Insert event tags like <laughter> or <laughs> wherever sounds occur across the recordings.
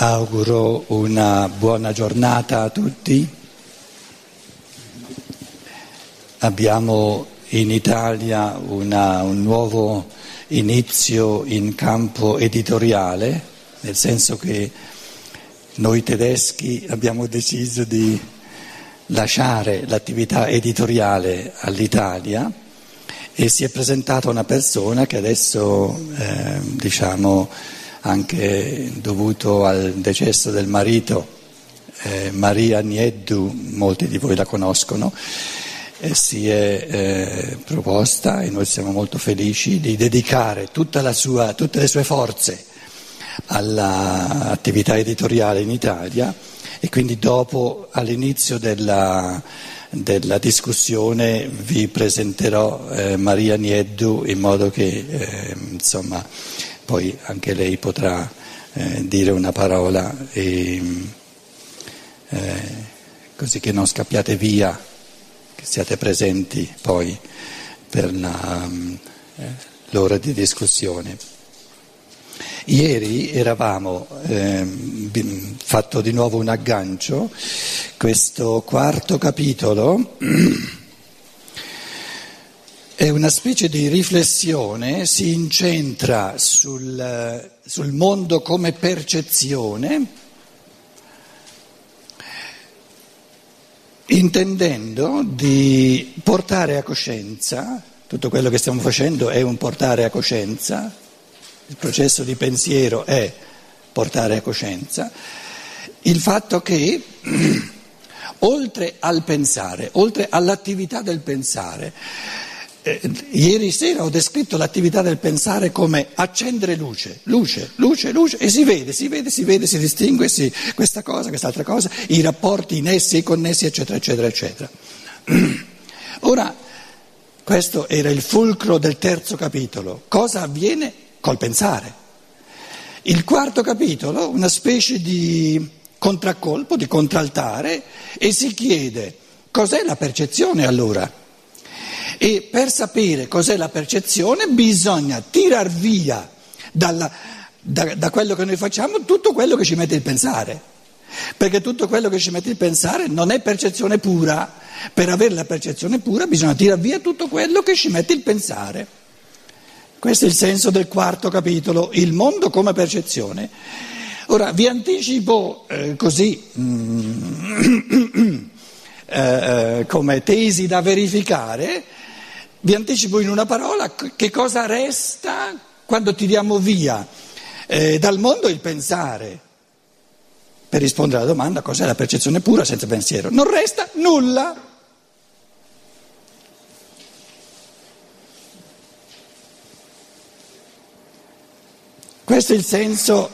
Auguro una buona giornata a tutti. Abbiamo in Italia una, un nuovo inizio in campo editoriale, nel senso che noi tedeschi abbiamo deciso di lasciare l'attività editoriale all'Italia e si è presentata una persona che adesso eh, diciamo anche dovuto al decesso del marito, eh, Maria Nieddu, molti di voi la conoscono, eh, si è eh, proposta e noi siamo molto felici di dedicare sua, tutte le sue forze all'attività editoriale in Italia. E quindi dopo all'inizio della, della discussione vi presenterò eh, Maria Nieddu in modo che eh, insomma poi anche lei potrà eh, dire una parola e, eh, così che non scappiate via, che siate presenti poi per la, eh, l'ora di discussione. Ieri eravamo, eh, fatto di nuovo un aggancio, questo quarto capitolo <clears throat> è una specie di riflessione, si incentra sul, sul mondo come percezione, intendendo di portare a coscienza, tutto quello che stiamo facendo è un portare a coscienza, il processo di pensiero è portare a coscienza, il fatto che <clears throat> oltre al pensare, oltre all'attività del pensare, ieri sera ho descritto l'attività del pensare come accendere luce, luce, luce, luce e si vede, si vede, si vede, si distingue si, questa cosa, quest'altra cosa, i rapporti in essi, i connessi, eccetera, eccetera, eccetera. <clears throat> Ora, questo era il fulcro del terzo capitolo. Cosa avviene col pensare? Il quarto capitolo, una specie di contraccolpo, di contraltare, e si chiede cos'è la percezione allora? E per sapere cos'è la percezione bisogna tirar via dalla, da, da quello che noi facciamo tutto quello che ci mette il pensare. Perché tutto quello che ci mette il pensare non è percezione pura. Per avere la percezione pura bisogna tirare via tutto quello che ci mette il pensare. Questo è il senso del quarto capitolo, il mondo come percezione. Ora vi anticipo eh, così mm, <coughs> eh, eh, come tesi da verificare vi anticipo in una parola che cosa resta quando tiriamo via eh, dal mondo il pensare. Per rispondere alla domanda cos'è la percezione pura senza pensiero. Non resta nulla. Questo è il senso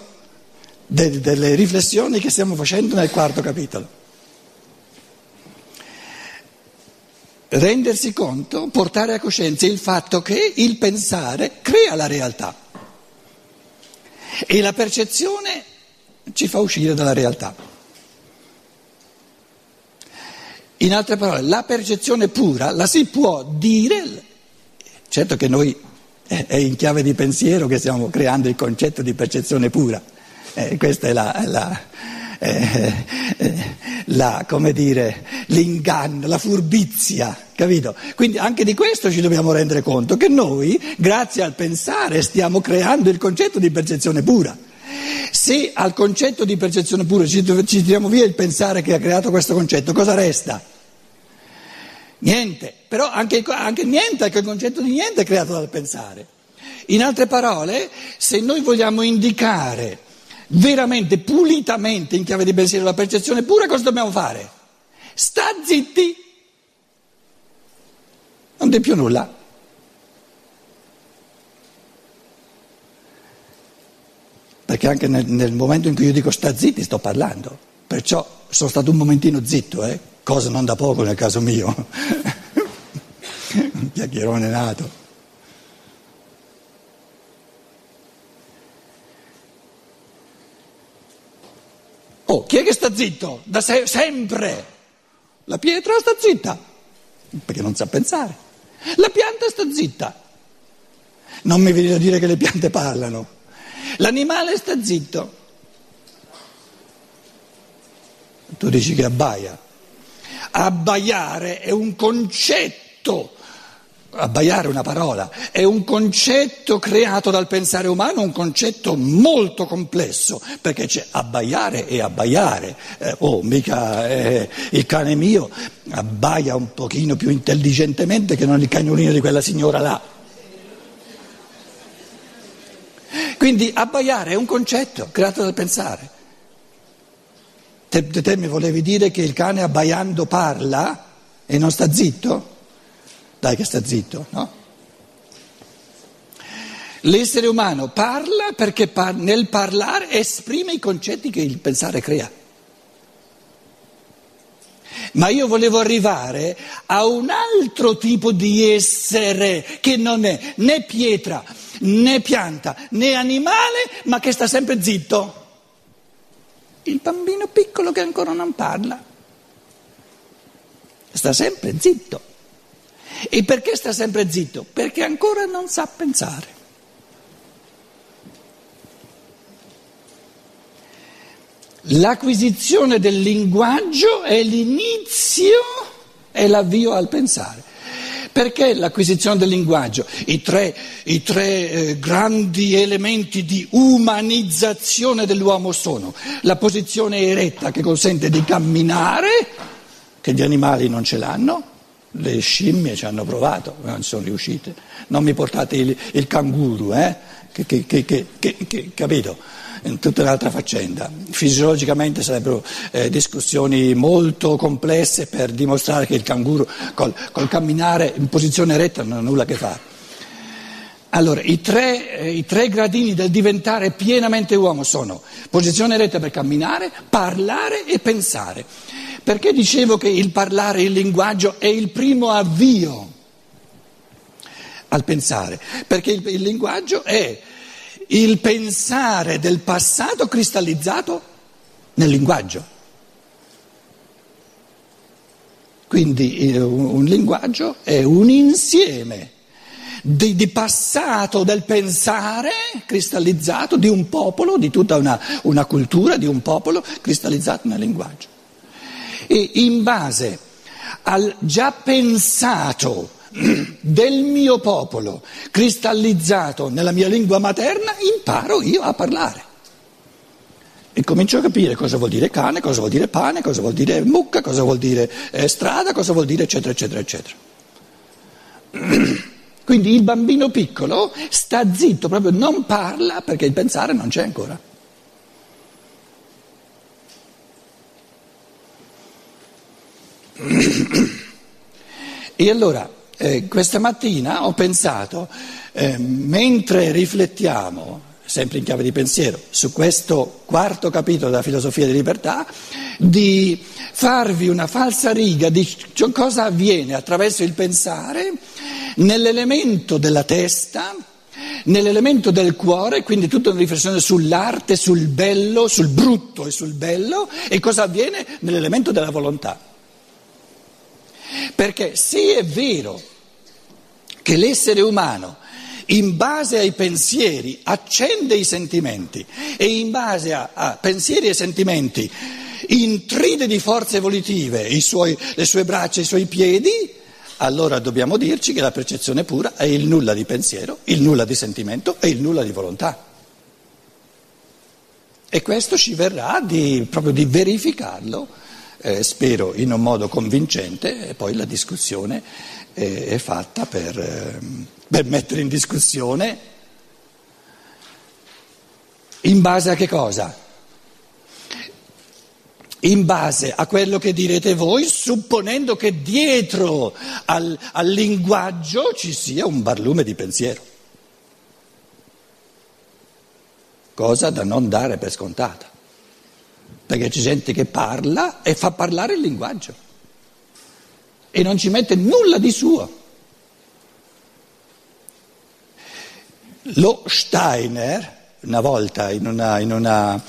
de- delle riflessioni che stiamo facendo nel quarto capitolo. Rendersi conto, portare a coscienza il fatto che il pensare crea la realtà. E la percezione ci fa uscire dalla realtà. In altre parole, la percezione pura la si può dire, certo che noi è in chiave di pensiero che stiamo creando il concetto di percezione pura, eh, questa è la, la eh, eh, la, dire, l'inganno, la furbizia, capito? Quindi anche di questo ci dobbiamo rendere conto, che noi, grazie al pensare, stiamo creando il concetto di percezione pura. Se al concetto di percezione pura ci, ci tiriamo via il pensare che ha creato questo concetto, cosa resta? Niente, però anche, anche niente, anche il concetto di niente è creato dal pensare. In altre parole, se noi vogliamo indicare veramente, pulitamente, in chiave di pensiero, la percezione pura, cosa dobbiamo fare? Sta zitti, non di più nulla. Perché anche nel, nel, momento in cui io dico sta zitti sto parlando, perciò sono stato un momentino zitto, eh? cosa non da poco nel caso mio, <laughs> un chiacchierone nato. Oh, chi è che sta zitto? Da se- sempre. La pietra sta zitta, perché non sa pensare. La pianta sta zitta. Non mi viene a dire che le piante parlano. L'animale sta zitto. Tu dici che abbaia. Abbaiare è un concetto abbaiare una parola, è un concetto creato dal pensare umano, un concetto molto complesso, perché c'è abbaiare e abbaiare. Eh, oh, mica eh, il cane mio abbaia un pochino più intelligentemente che non il cagnolino di quella signora là. Quindi abbaiare è un concetto creato dal pensare. Te, te mi volevi dire che il cane abbaiando parla e non sta zitto? Dai che sta zitto, no? L'essere umano parla perché par- nel parlare esprime i concetti che il pensare crea. Ma io volevo arrivare a un altro tipo di essere che non è né pietra, né pianta, né animale, ma che sta sempre zitto. Il bambino piccolo che ancora non parla. Sta sempre zitto. E perché sta sempre zitto? Perché ancora non sa pensare. L'acquisizione del linguaggio è l'inizio, è l'avvio al pensare. Perché l'acquisizione del linguaggio? I tre, i tre eh, grandi elementi di umanizzazione dell'uomo sono la posizione eretta che consente di camminare, che gli animali non ce l'hanno, le scimmie ci hanno provato, non sono riuscite. Non mi portate il, il canguro, eh? che, che, che, che, capito? Tutta un'altra faccenda. Fisiologicamente sarebbero eh, discussioni molto complesse per dimostrare che il canguro col, col camminare in posizione retta non ha nulla a che fare. Allora, i tre, eh, i tre, gradini del diventare pienamente uomo sono posizione retta per camminare, parlare e pensare. Perché dicevo che il parlare, il linguaggio è il primo avvio al pensare? Perché il, il linguaggio è il pensare del passato cristallizzato nel linguaggio. Quindi eh, un, un linguaggio è un insieme di, di, passato del pensare cristallizzato di un popolo, di tutta una, una cultura, di un popolo cristallizzato nel linguaggio. E in base al già pensato del mio popolo cristallizzato nella mia lingua materna, imparo io a parlare. E comincio a capire cosa vuol dire cane, cosa vuol dire pane, cosa vuol dire mucca, cosa vuol dire eh, strada, cosa vuol dire eccetera, eccetera, eccetera. <clears throat> Quindi il bambino piccolo sta zitto, proprio non parla perché il pensare non c'è ancora. E allora, eh, questa mattina ho pensato, eh, mentre riflettiamo, sempre in chiave di pensiero, su questo quarto capitolo della filosofia di libertà, di farvi una falsa riga di cosa avviene attraverso il pensare nell'elemento della testa, nell'elemento del cuore, quindi tutta una riflessione sull'arte, sul bello, sul brutto e sul bello, e cosa avviene nell'elemento della volontà. Perché se è vero che l'essere umano in base ai pensieri accende i sentimenti e in base a, a pensieri e sentimenti intride di forze evolutive suoi, le sue braccia e i suoi piedi, allora dobbiamo dirci che la percezione pura è il nulla di pensiero, il nulla di sentimento e il nulla di volontà. E questo ci verrà di, proprio di verificarlo, eh, spero in un modo convincente, e poi la discussione è, è fatta per, eh, per mettere in discussione in base a che cosa? In base a quello che direte voi, supponendo che dietro al, al linguaggio ci sia un barlume di pensiero. Cosa da non dare per scontata, perché c'è gente che parla e fa parlare il linguaggio e non ci mette nulla di suo. Lo Steiner, una volta in una, in una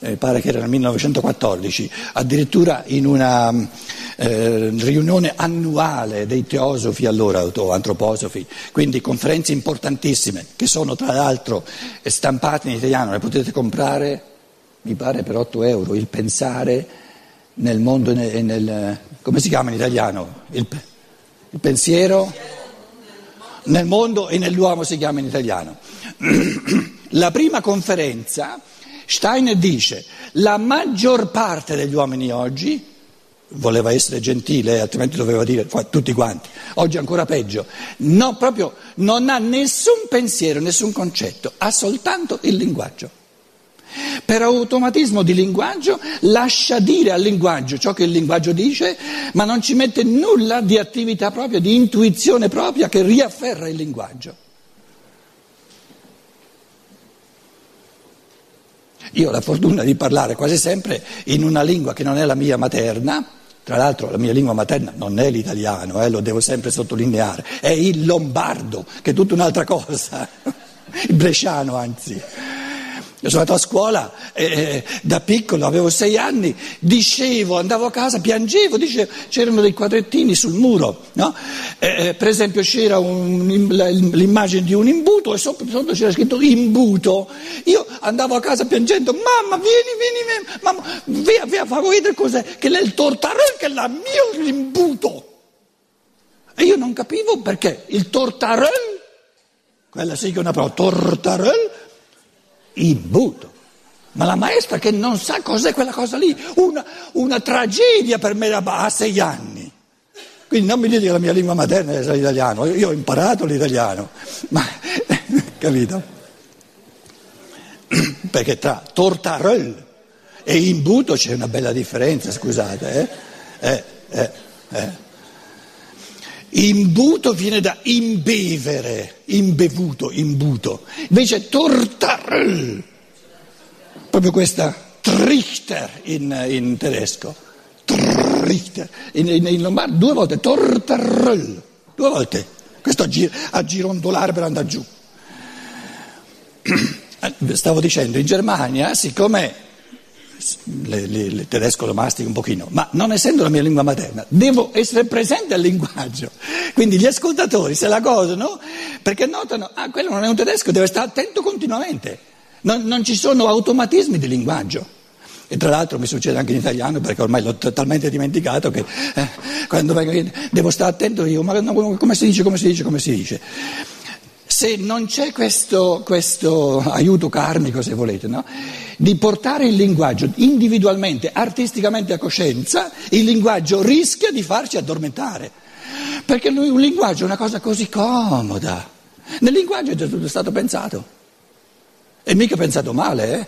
eh, pare che era nel 1914, addirittura in una eh, riunione annuale dei teosofi allora, antroposofi, quindi conferenze importantissime, che sono tra l'altro stampate in italiano, le potete comprare, mi pare per 8 euro, il pensare nel mondo e nel, come si chiama in italiano? Il, il pensiero? Nel mondo e nell'uomo si chiama in italiano. <clears throat> La prima conferenza, Steiner dice, la maggior parte degli uomini oggi, voleva essere gentile, altrimenti doveva dire tutti quanti, oggi ancora peggio, no, proprio non ha nessun pensiero, nessun concetto, ha soltanto il linguaggio. Per automatismo di linguaggio lascia dire al linguaggio ciò che il linguaggio dice, ma non ci mette nulla di attività propria, di intuizione propria che riafferra il linguaggio. Io ho la fortuna di parlare quasi sempre in una lingua che non è la mia materna, tra l'altro la mia lingua materna non è l'italiano, eh, lo devo sempre sottolineare, è il lombardo, che è tutta un'altra cosa, <laughs> il bresciano anzi. Io sono andato a scuola eh, da piccolo, avevo sei anni, dicevo, andavo a casa, piangevo, dicevo, c'erano dei quadrettini sul muro, no? eh, per esempio c'era un, l'immagine di un imbuto e sotto, sotto, c'era scritto imbuto. Io andavo a casa piangendo, mamma vieni, vieni, vieni mamma, via, via, vedere cos'è, che è il tortarel che è il mio imbuto. E io non capivo perché il tortarel, quella sì che è una parola, tortarel, imbuto. Ma la maestra che non sa cos'è quella cosa lì, una, una tragedia per me a sei anni. Quindi non mi dite che la mia lingua materna è l'italiano, io ho imparato l'italiano, ma <laughs> capito? Perché tra tortarel e imbuto c'è una bella differenza, scusate. Eh? Eh, eh, eh. Imbuto viene da imbevere, imbevuto, imbuto. Invece tortarl, proprio questa trichter in, in tedesco, trichter, in, in, in lombardo due volte, tortarl, due volte. Questo a, gir, a girondolare per andare giù. <clears throat> Stavo dicendo, in Germania, siccome le tedesco lo mastico un pochino, ma non essendo la mia lingua materna, devo essere presente al linguaggio. Quindi gli ascoltatori se la gosano perché notano, ah, quello non è un tedesco, deve stare attento continuamente. Non, non ci sono automatismi di linguaggio. E tra l'altro mi succede anche in italiano perché ormai l'ho totalmente dimenticato che eh, quando devo stare attento io, ma come si dice, come si dice, come si dice. Se non c'è questo, questo aiuto karmico, se volete, no? di portare il linguaggio individualmente, artisticamente a coscienza, il linguaggio rischia di farci addormentare. Perché lui, un linguaggio è una cosa così comoda. Nel linguaggio è già tutto stato pensato. E mica pensato male, eh?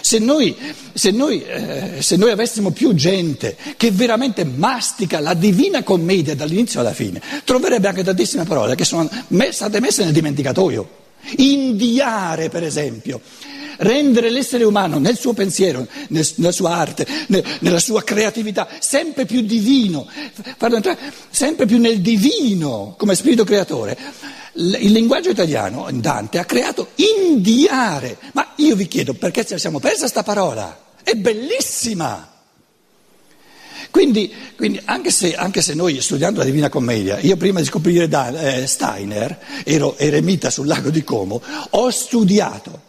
Se noi, se, noi, eh, se noi, avessimo più gente che veramente mastica la divina commedia dall'inizio alla fine, troverebbe anche tantissime parole che sono state messe nel dimenticatoio. Indiare, per esempio rendere l'essere umano nel suo pensiero, nella sua arte, nella sua creatività, sempre più divino, farlo entrare sempre più nel divino come spirito creatore. Il linguaggio italiano, Dante, ha creato indiare. Ma io vi chiedo perché ce la siamo persa questa parola? È bellissima! Quindi, quindi anche, se, anche, se, noi studiando la Divina Commedia, io prima di scoprire da, eh, Steiner, ero eremita sul lago di Como, ho studiato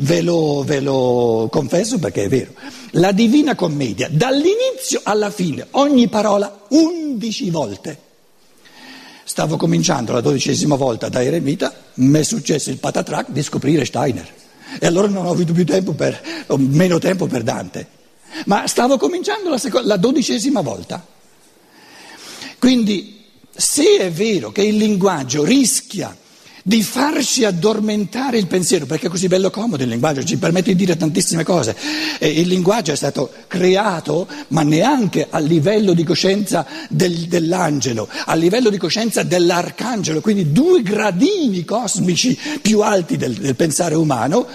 Ve lo, ve lo confesso perché è vero. La Divina Commedia, dall'inizio alla fine, ogni parola undici volte. Stavo cominciando la dodicesima volta da Eremita, mi è successo il patatrac di scoprire Steiner. E allora non ho avuto più tempo per, meno tempo per Dante. Ma stavo cominciando la, seco- la dodicesima volta. Quindi, se è vero che il linguaggio rischia di farci addormentare il pensiero, perché è così bello comodo il linguaggio, ci permette di dire tantissime cose. E il linguaggio è stato creato, ma neanche a livello di coscienza del, dell'angelo, a livello di coscienza dell'arcangelo, quindi due gradini cosmici più alti del, del pensare umano,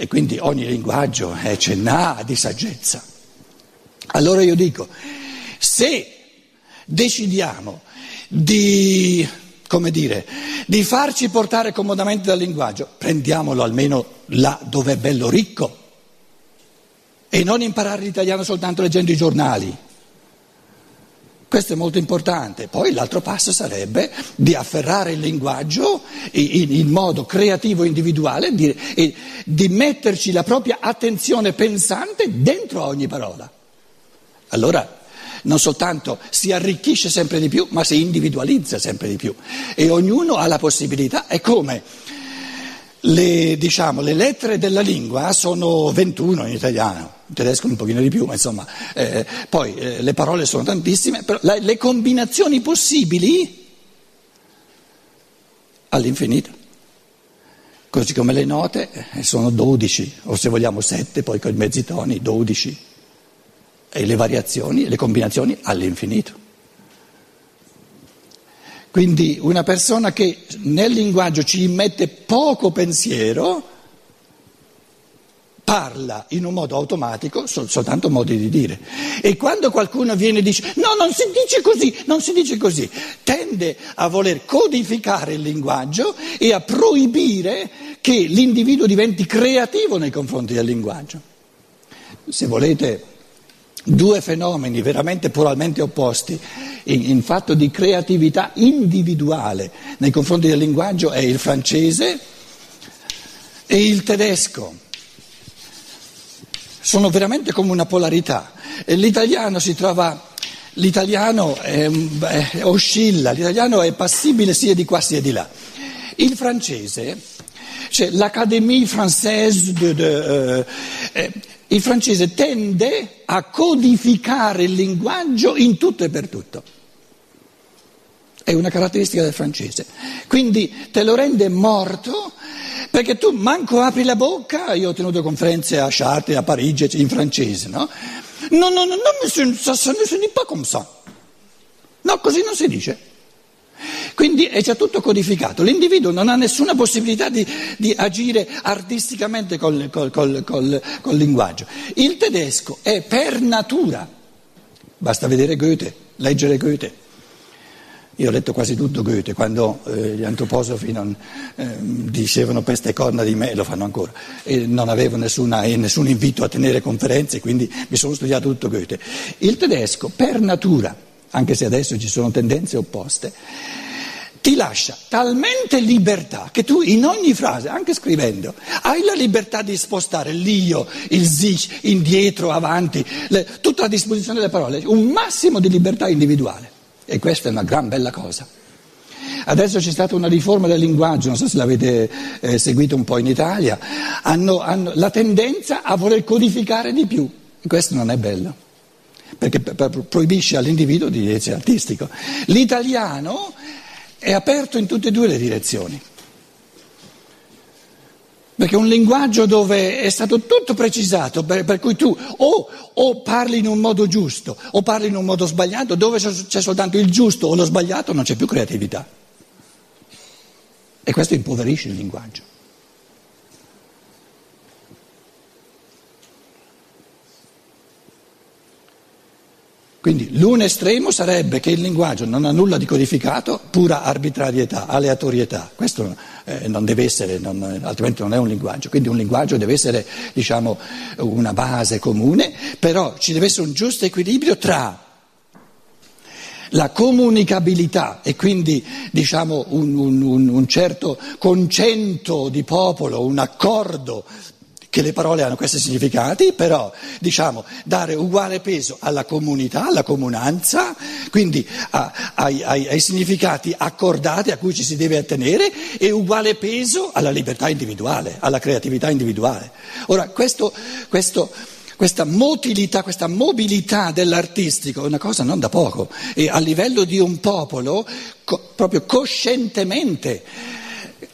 e quindi ogni linguaggio è cenà di saggezza. Allora io dico, se decidiamo di come dire, di farci portare comodamente dal linguaggio, prendiamolo almeno là dove è bello ricco e non imparare l'italiano soltanto leggendo i giornali. Questo è molto importante. Poi l'altro passo sarebbe di afferrare il linguaggio in, in modo creativo e individuale di, e di metterci la propria attenzione pensante dentro a ogni parola. Allora non soltanto si arricchisce sempre di più, ma si individualizza sempre di più e ognuno ha la possibilità, è come le, diciamo, le lettere della lingua sono 21 in italiano, in tedesco un pochino di più, ma insomma, eh, poi eh, le parole sono tantissime, però la, le combinazioni possibili all'infinito. Così come le note eh, sono 12, o se vogliamo 7, poi con i mezzi toni 12 e le variazioni le combinazioni all'infinito. Quindi una persona che nel linguaggio ci mette poco pensiero parla in un modo automatico sol- soltanto modi di dire. E quando qualcuno viene e dice no, non si dice così, non si dice così, tende a voler codificare il linguaggio e a proibire che l'individuo diventi creativo nei confronti del linguaggio. Se volete due fenomeni veramente puramente opposti in, in, fatto di creatività individuale nei confronti del linguaggio è il francese e il tedesco. Sono veramente come una polarità. L'italiano si trova, l'italiano è, è, oscilla, l'italiano è passibile sia di qua sia di là. Il francese, cioè l'Académie française de, de, eh, il francese tende a codificare il linguaggio in tutto e per tutto. È una caratteristica del francese. Quindi te lo rende morto perché tu manco apri la bocca, io ho tenuto conferenze a Chartres, a Parigi, in francese, no? No, no, no, no, monsieur, ça, ça ne se dit pas comme ça. No, così non si dice. Quindi è già tutto codificato, l'individuo non ha nessuna possibilità di, di agire artisticamente col, col, col, col, linguaggio. Il tedesco è per natura, basta vedere Goethe, leggere Goethe. Io ho letto quasi tutto Goethe, quando eh, gli antroposofi non, eh, dicevano peste e corna di me, lo fanno ancora, e non avevo nessuna, eh, nessun invito a tenere conferenze, quindi mi sono studiato tutto Goethe. Il tedesco, per natura, anche se adesso ci sono tendenze opposte, ti lascia talmente libertà che tu in ogni frase, anche scrivendo, hai la libertà di spostare l'io, il sich, indietro, avanti, le, tutta a disposizione delle parole, un massimo di libertà individuale. E questa è una gran bella cosa. Adesso c'è stata una riforma del linguaggio, non so se l'avete eh, seguito un po' in Italia, hanno, hanno la tendenza a voler codificare di più. E questo non è bello perché proibisce all'individuo di essere artistico. L'italiano è aperto in tutte e due le direzioni. Perché è un linguaggio dove è stato tutto precisato, per, per cui tu o, o, parli in un modo giusto o parli in un modo sbagliato, dove c'è soltanto il giusto o lo sbagliato non c'è più creatività. E questo impoverisce il linguaggio. Quindi l'un estremo sarebbe che il linguaggio non ha nulla di codificato, pura arbitrarietà, aleatorietà. Questo eh, non deve essere, non, altrimenti non è un linguaggio. Quindi un linguaggio deve essere, diciamo, una base comune, però ci deve essere un giusto equilibrio tra la comunicabilità e quindi diciamo, un, un, un certo concento di popolo, un accordo che le parole hanno questi significati, però diciamo dare uguale peso alla comunità, alla comunanza, quindi a, ai, ai, ai, significati accordati a cui ci si deve attenere e uguale peso alla libertà individuale, alla creatività individuale. Ora, questo, questo, questa motilità, questa mobilità dell'artistico è una cosa non da poco e a livello di un popolo co- proprio coscientemente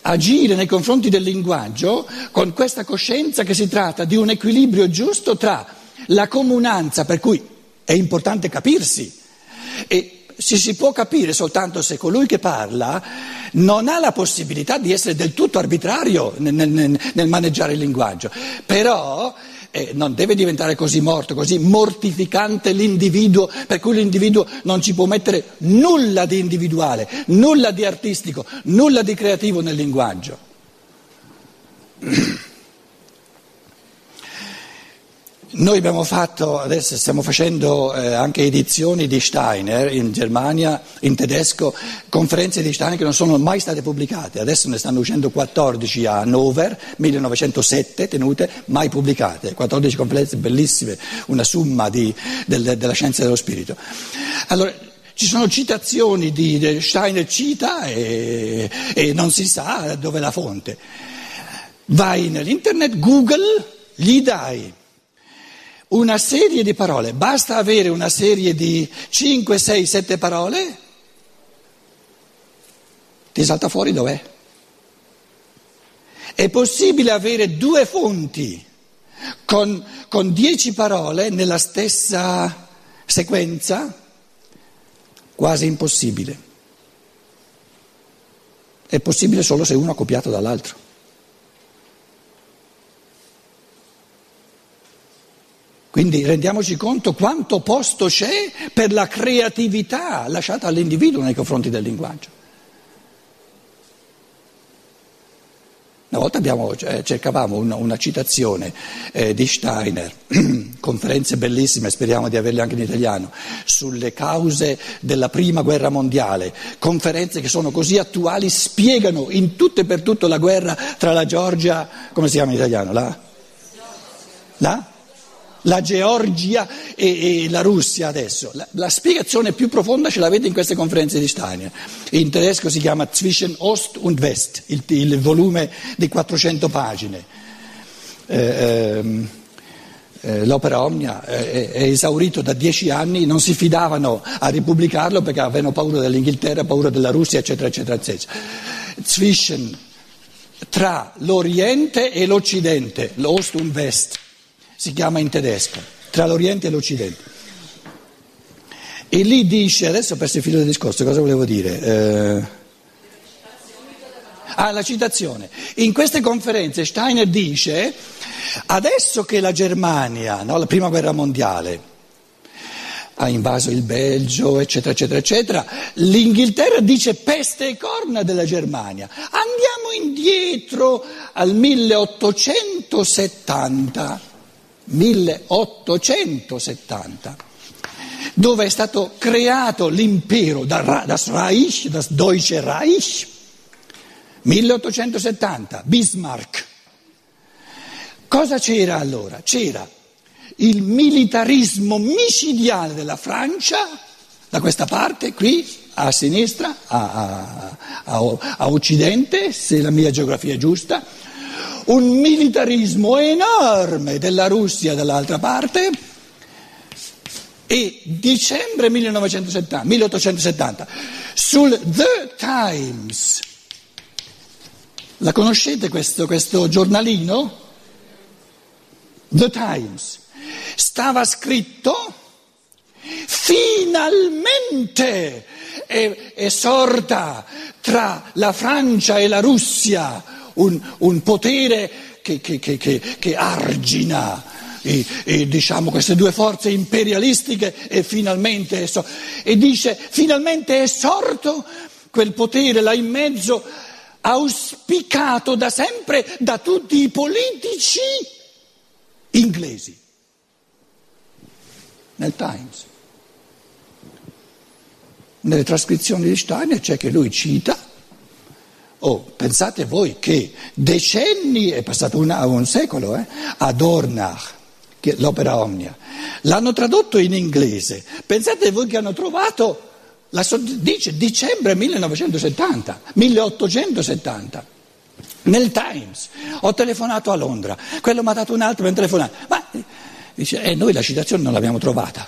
agire nei confronti del linguaggio con questa coscienza che si tratta di un equilibrio giusto tra la comunanza, per cui è importante capirsi, e si, si può capire soltanto se colui che parla non ha la possibilità di essere del tutto arbitrario nel, nel, nel maneggiare il linguaggio, però eh, non deve diventare così morto, così mortificante l'individuo, per cui l'individuo non ci può mettere nulla di individuale, nulla di artistico, nulla di creativo nel linguaggio. <clears throat> Noi abbiamo fatto, adesso stiamo facendo eh, anche edizioni di Steiner in Germania, in tedesco, conferenze di Steiner che non sono mai state pubblicate, adesso ne stanno uscendo 14 a Hannover, 1907 tenute, mai pubblicate, 14 conferenze bellissime, una summa di, del, della scienza dello spirito. Allora, ci sono citazioni di Steiner cita e, e non si sa dove è la fonte. Vai nell'internet, Google, gli dai una serie di parole, basta avere una serie di 5, 6, 7 parole, ti salta fuori dov'è. È possibile avere due fonti con, con 10 parole nella stessa sequenza? Quasi impossibile. È possibile solo se uno è copiato dall'altro. Quindi rendiamoci conto quanto posto c'è per la creatività lasciata all'individuo nei confronti del linguaggio. Una volta abbiamo, eh, cercavamo una, una citazione eh, di Steiner, <clears throat> conferenze bellissime, speriamo di averle anche in italiano, sulle cause della prima guerra mondiale, conferenze che sono così attuali, spiegano in tutto e per tutto la guerra tra la Georgia, come si chiama in italiano? La? La? La Georgia e, e, la Russia adesso. La, la, spiegazione più profonda ce l'avete in queste conferenze di Steiner. In tedesco si chiama Zwischen Ost und West, il, il volume di 400 pagine. Eh, ehm, eh, l'opera Omnia è, è, esaurito da dieci anni, non si fidavano a ripubblicarlo perché avevano paura dell'Inghilterra, paura della Russia, eccetera, eccetera, eccetera. Zwischen, tra l'Oriente e l'Occidente, l'Ost und West si chiama in tedesco, tra l'Oriente e l'Occidente. E lì dice, adesso ho perso il filo del discorso, cosa volevo dire? Eh... Ah, la citazione. In queste conferenze Steiner dice, adesso che la Germania, no, la prima guerra mondiale, ha invaso il Belgio, eccetera, eccetera, eccetera, l'Inghilterra dice peste e corna della Germania. Andiamo indietro al 1870. 1870, dove è stato creato l'impero das Reich, das Deutsche Reich, 1870, Bismarck. Cosa c'era allora? C'era il militarismo micidiale della Francia, da questa parte, qui a sinistra, a, a, a, a occidente, se la mia geografia è giusta, un militarismo enorme della Russia dall'altra parte. E dicembre 1970, 1870 sul The Times, la conoscete questo, questo giornalino? The Times, stava scritto finalmente è, è sorta tra la Francia e la Russia un, un potere che, che, che, che argina e, e, diciamo, queste due forze imperialistiche e finalmente è, so- e dice finalmente è sorto quel potere là in mezzo auspicato da sempre da tutti i politici inglesi nel Times. Nelle trascrizioni di Steiner c'è che lui cita Oh, pensate voi che decenni, è passato una, un secolo, eh, ad Ornach, l'opera Omnia, l'hanno tradotto in inglese. Pensate voi che hanno trovato, la, dice dicembre 1970, 1870. Nel Times, ho telefonato a Londra, quello mi ha dato un altro, mi ha telefonato, ma dice, eh, noi la citazione non l'abbiamo trovata.